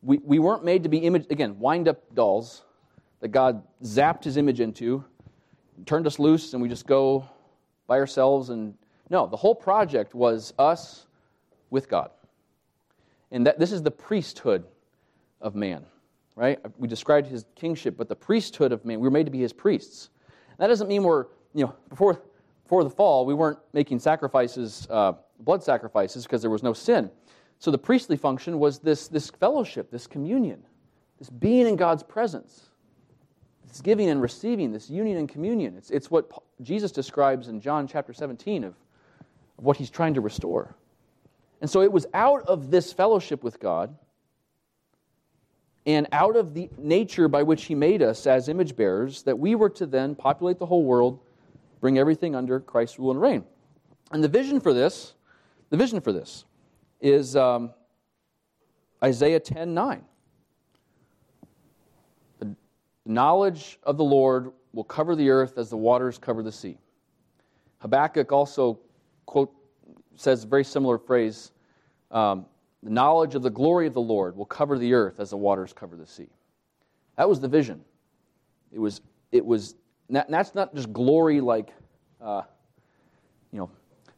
We, we weren't made to be image, again, wind up dolls that God zapped His image into, turned us loose, and we just go by ourselves. And no, the whole project was us with God. And that, this is the priesthood of man right? We described his kingship, but the priesthood of man, we were made to be his priests. That doesn't mean we're, you know, before, before the fall, we weren't making sacrifices, uh, blood sacrifices, because there was no sin. So the priestly function was this, this fellowship, this communion, this being in God's presence, this giving and receiving, this union and communion. It's, it's what Jesus describes in John chapter 17 of, of what he's trying to restore. And so it was out of this fellowship with God and out of the nature by which he made us as image bearers that we were to then populate the whole world, bring everything under Christ's rule and reign. And the vision for this, the vision for this is um, Isaiah 10 9. The knowledge of the Lord will cover the earth as the waters cover the sea. Habakkuk also quote says a very similar phrase. Um, the knowledge of the glory of the Lord will cover the earth as the waters cover the sea. That was the vision. It was, it was that's not just glory like, uh, you know,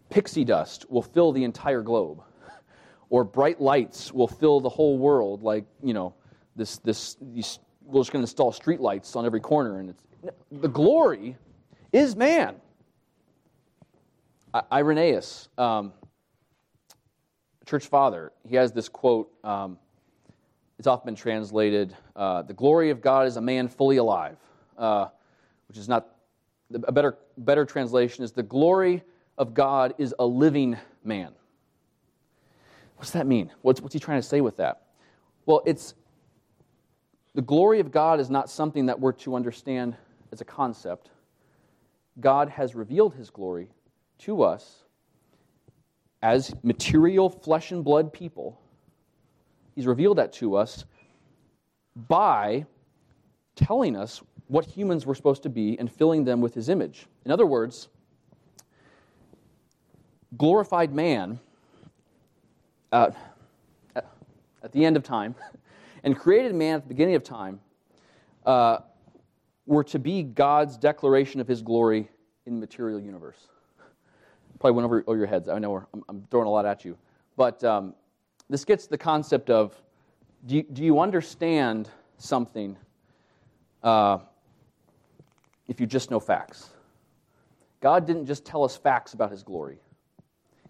pixie dust will fill the entire globe, or bright lights will fill the whole world. Like, you know, this, this, these, we're just going to install street lights on every corner, and it's the glory is man. Irenaeus, um, church father, he has this quote. Um, it's often been translated uh, The glory of God is a man fully alive, uh, which is not a better, better translation is the glory of God is a living man. What's that mean? What's, what's he trying to say with that? Well, it's the glory of God is not something that we're to understand as a concept. God has revealed his glory to us as material flesh and blood people. He's revealed that to us by telling us what humans were supposed to be and filling them with his image. In other words, glorified man uh, at the end of time and created man at the beginning of time uh, were to be God's declaration of his glory in the material universe probably went over, over your heads. I know I'm, I'm, throwing a lot at you. But um, this gets the concept of do you, do you understand something uh, if you just know facts? God didn't just tell us facts about his glory,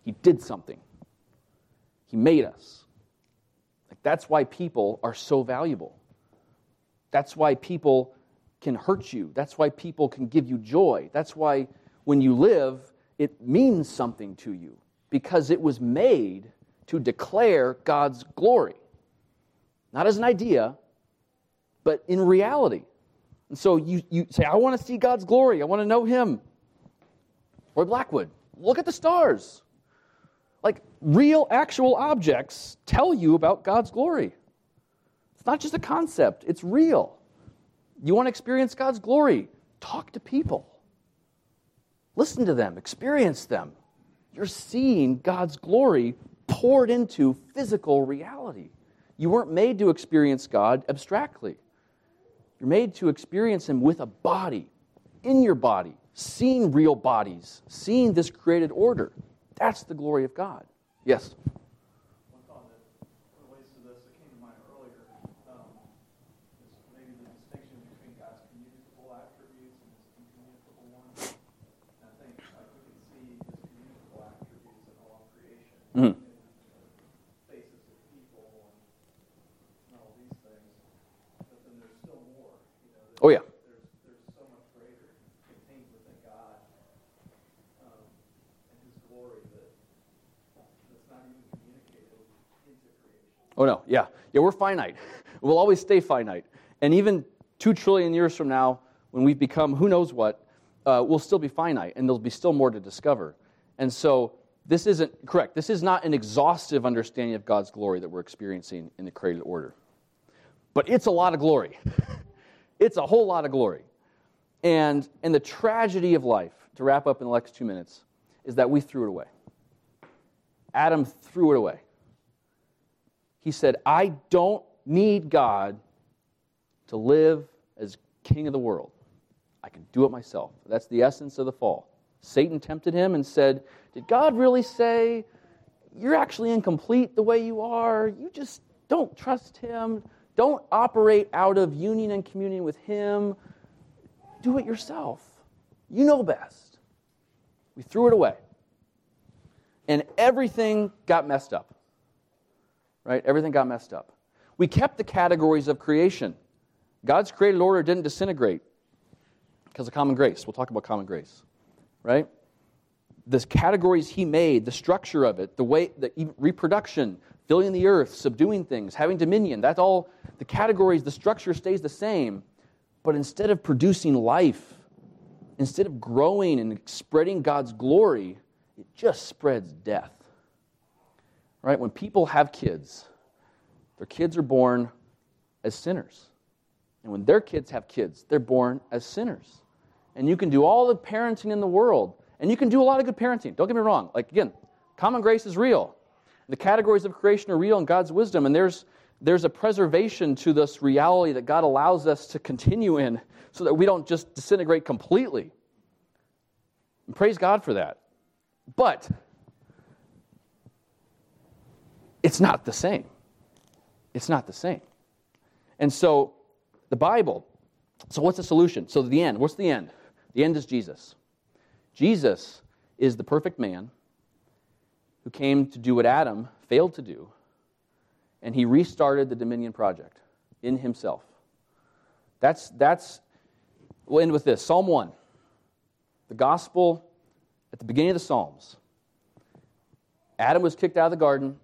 he did something. He made us. Like, that's why people are so valuable. That's why people can hurt you. That's why people can give you joy. That's why when you live, it means something to you because it was made to declare God's glory. Not as an idea, but in reality. And so you, you say, I want to see God's glory. I want to know Him. Roy Blackwood, look at the stars. Like real, actual objects tell you about God's glory. It's not just a concept, it's real. You want to experience God's glory? Talk to people. Listen to them, experience them. You're seeing God's glory poured into physical reality. You weren't made to experience God abstractly. You're made to experience Him with a body, in your body, seeing real bodies, seeing this created order. That's the glory of God. Yes? Mm-hmm. Faces of people and all these things, but then there's still more. You know, oh yeah. There's there's so much greater contained within God um, and His glory that that's not even communicated into creation. Oh no, yeah, yeah. We're finite. We'll always stay finite, and even two trillion years from now, when we've become who knows what, uh, we'll still be finite, and there'll be still more to discover. And so this isn't correct. This is not an exhaustive understanding of God's glory that we're experiencing in the created order. But it's a lot of glory. it's a whole lot of glory. And, and the tragedy of life, to wrap up in the next two minutes, is that we threw it away. Adam threw it away. He said, I don't need God to live as king of the world. I can do it myself. That's the essence of the fall. Satan tempted him and said, Did God really say, You're actually incomplete the way you are? You just don't trust him. Don't operate out of union and communion with him. Do it yourself. You know best. We threw it away. And everything got messed up. Right? Everything got messed up. We kept the categories of creation. God's created order didn't disintegrate because of common grace. We'll talk about common grace. Right? The categories he made, the structure of it, the way, the reproduction, filling the earth, subduing things, having dominion, that's all the categories, the structure stays the same. But instead of producing life, instead of growing and spreading God's glory, it just spreads death. Right? When people have kids, their kids are born as sinners. And when their kids have kids, they're born as sinners. And you can do all the parenting in the world, and you can do a lot of good parenting. Don't get me wrong. Like, again, common grace is real. The categories of creation are real in God's wisdom, and there's, there's a preservation to this reality that God allows us to continue in so that we don't just disintegrate completely. And praise God for that. But it's not the same. It's not the same. And so the Bible, so what's the solution? So the end, what's the end? The end is Jesus. Jesus is the perfect man who came to do what Adam failed to do, and he restarted the Dominion Project in himself. That's, that's, we'll end with this Psalm 1. The gospel at the beginning of the Psalms. Adam was kicked out of the garden,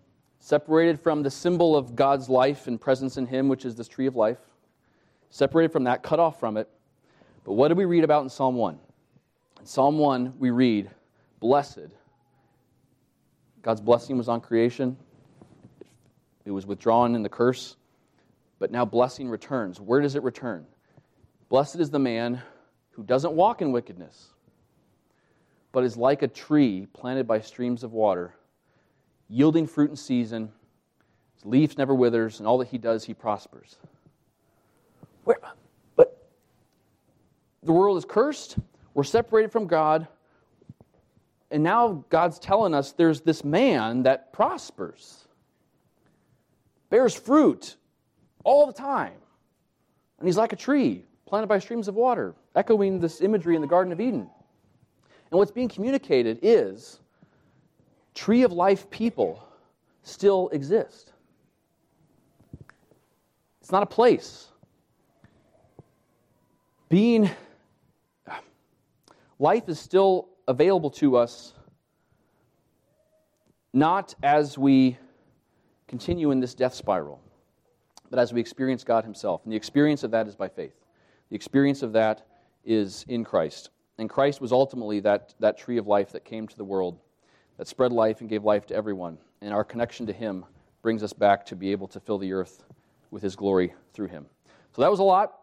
separated from the symbol of God's life and presence in him, which is this tree of life. Separated from that, cut off from it. But what do we read about in Psalm 1? In Psalm 1, we read, Blessed God's blessing was on creation, it was withdrawn in the curse, but now blessing returns. Where does it return? Blessed is the man who doesn't walk in wickedness, but is like a tree planted by streams of water, yielding fruit in season. His leaf never withers, and all that he does, he prospers. Where, but the world is cursed. We're separated from God. And now God's telling us there's this man that prospers, bears fruit all the time. And he's like a tree planted by streams of water, echoing this imagery in the Garden of Eden. And what's being communicated is tree of life people still exist. It's not a place. Being life is still available to us not as we continue in this death spiral, but as we experience God Himself. And the experience of that is by faith. The experience of that is in Christ. And Christ was ultimately that, that tree of life that came to the world, that spread life and gave life to everyone. And our connection to Him brings us back to be able to fill the earth with His glory through Him. So that was a lot.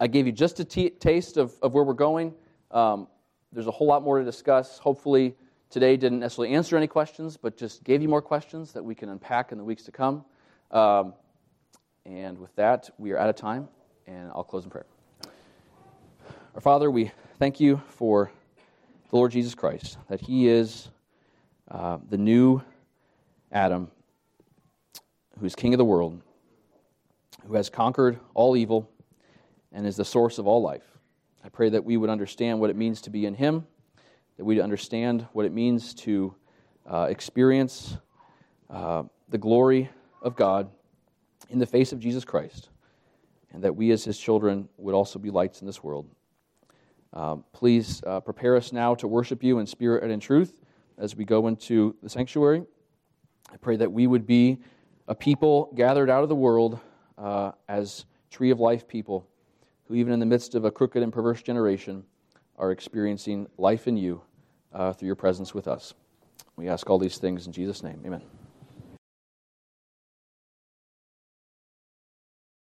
I gave you just a t- taste of, of where we're going. Um, there's a whole lot more to discuss. Hopefully, today didn't necessarily answer any questions, but just gave you more questions that we can unpack in the weeks to come. Um, and with that, we are out of time, and I'll close in prayer. Our Father, we thank you for the Lord Jesus Christ, that He is uh, the new Adam, who's King of the world, who has conquered all evil, and is the source of all life. I pray that we would understand what it means to be in Him, that we'd understand what it means to uh, experience uh, the glory of God in the face of Jesus Christ, and that we as His children would also be lights in this world. Um, please uh, prepare us now to worship you in spirit and in truth as we go into the sanctuary. I pray that we would be a people gathered out of the world uh, as tree of life people who, even in the midst of a crooked and perverse generation, are experiencing life in you uh, through your presence with us. We ask all these things in Jesus' name. Amen.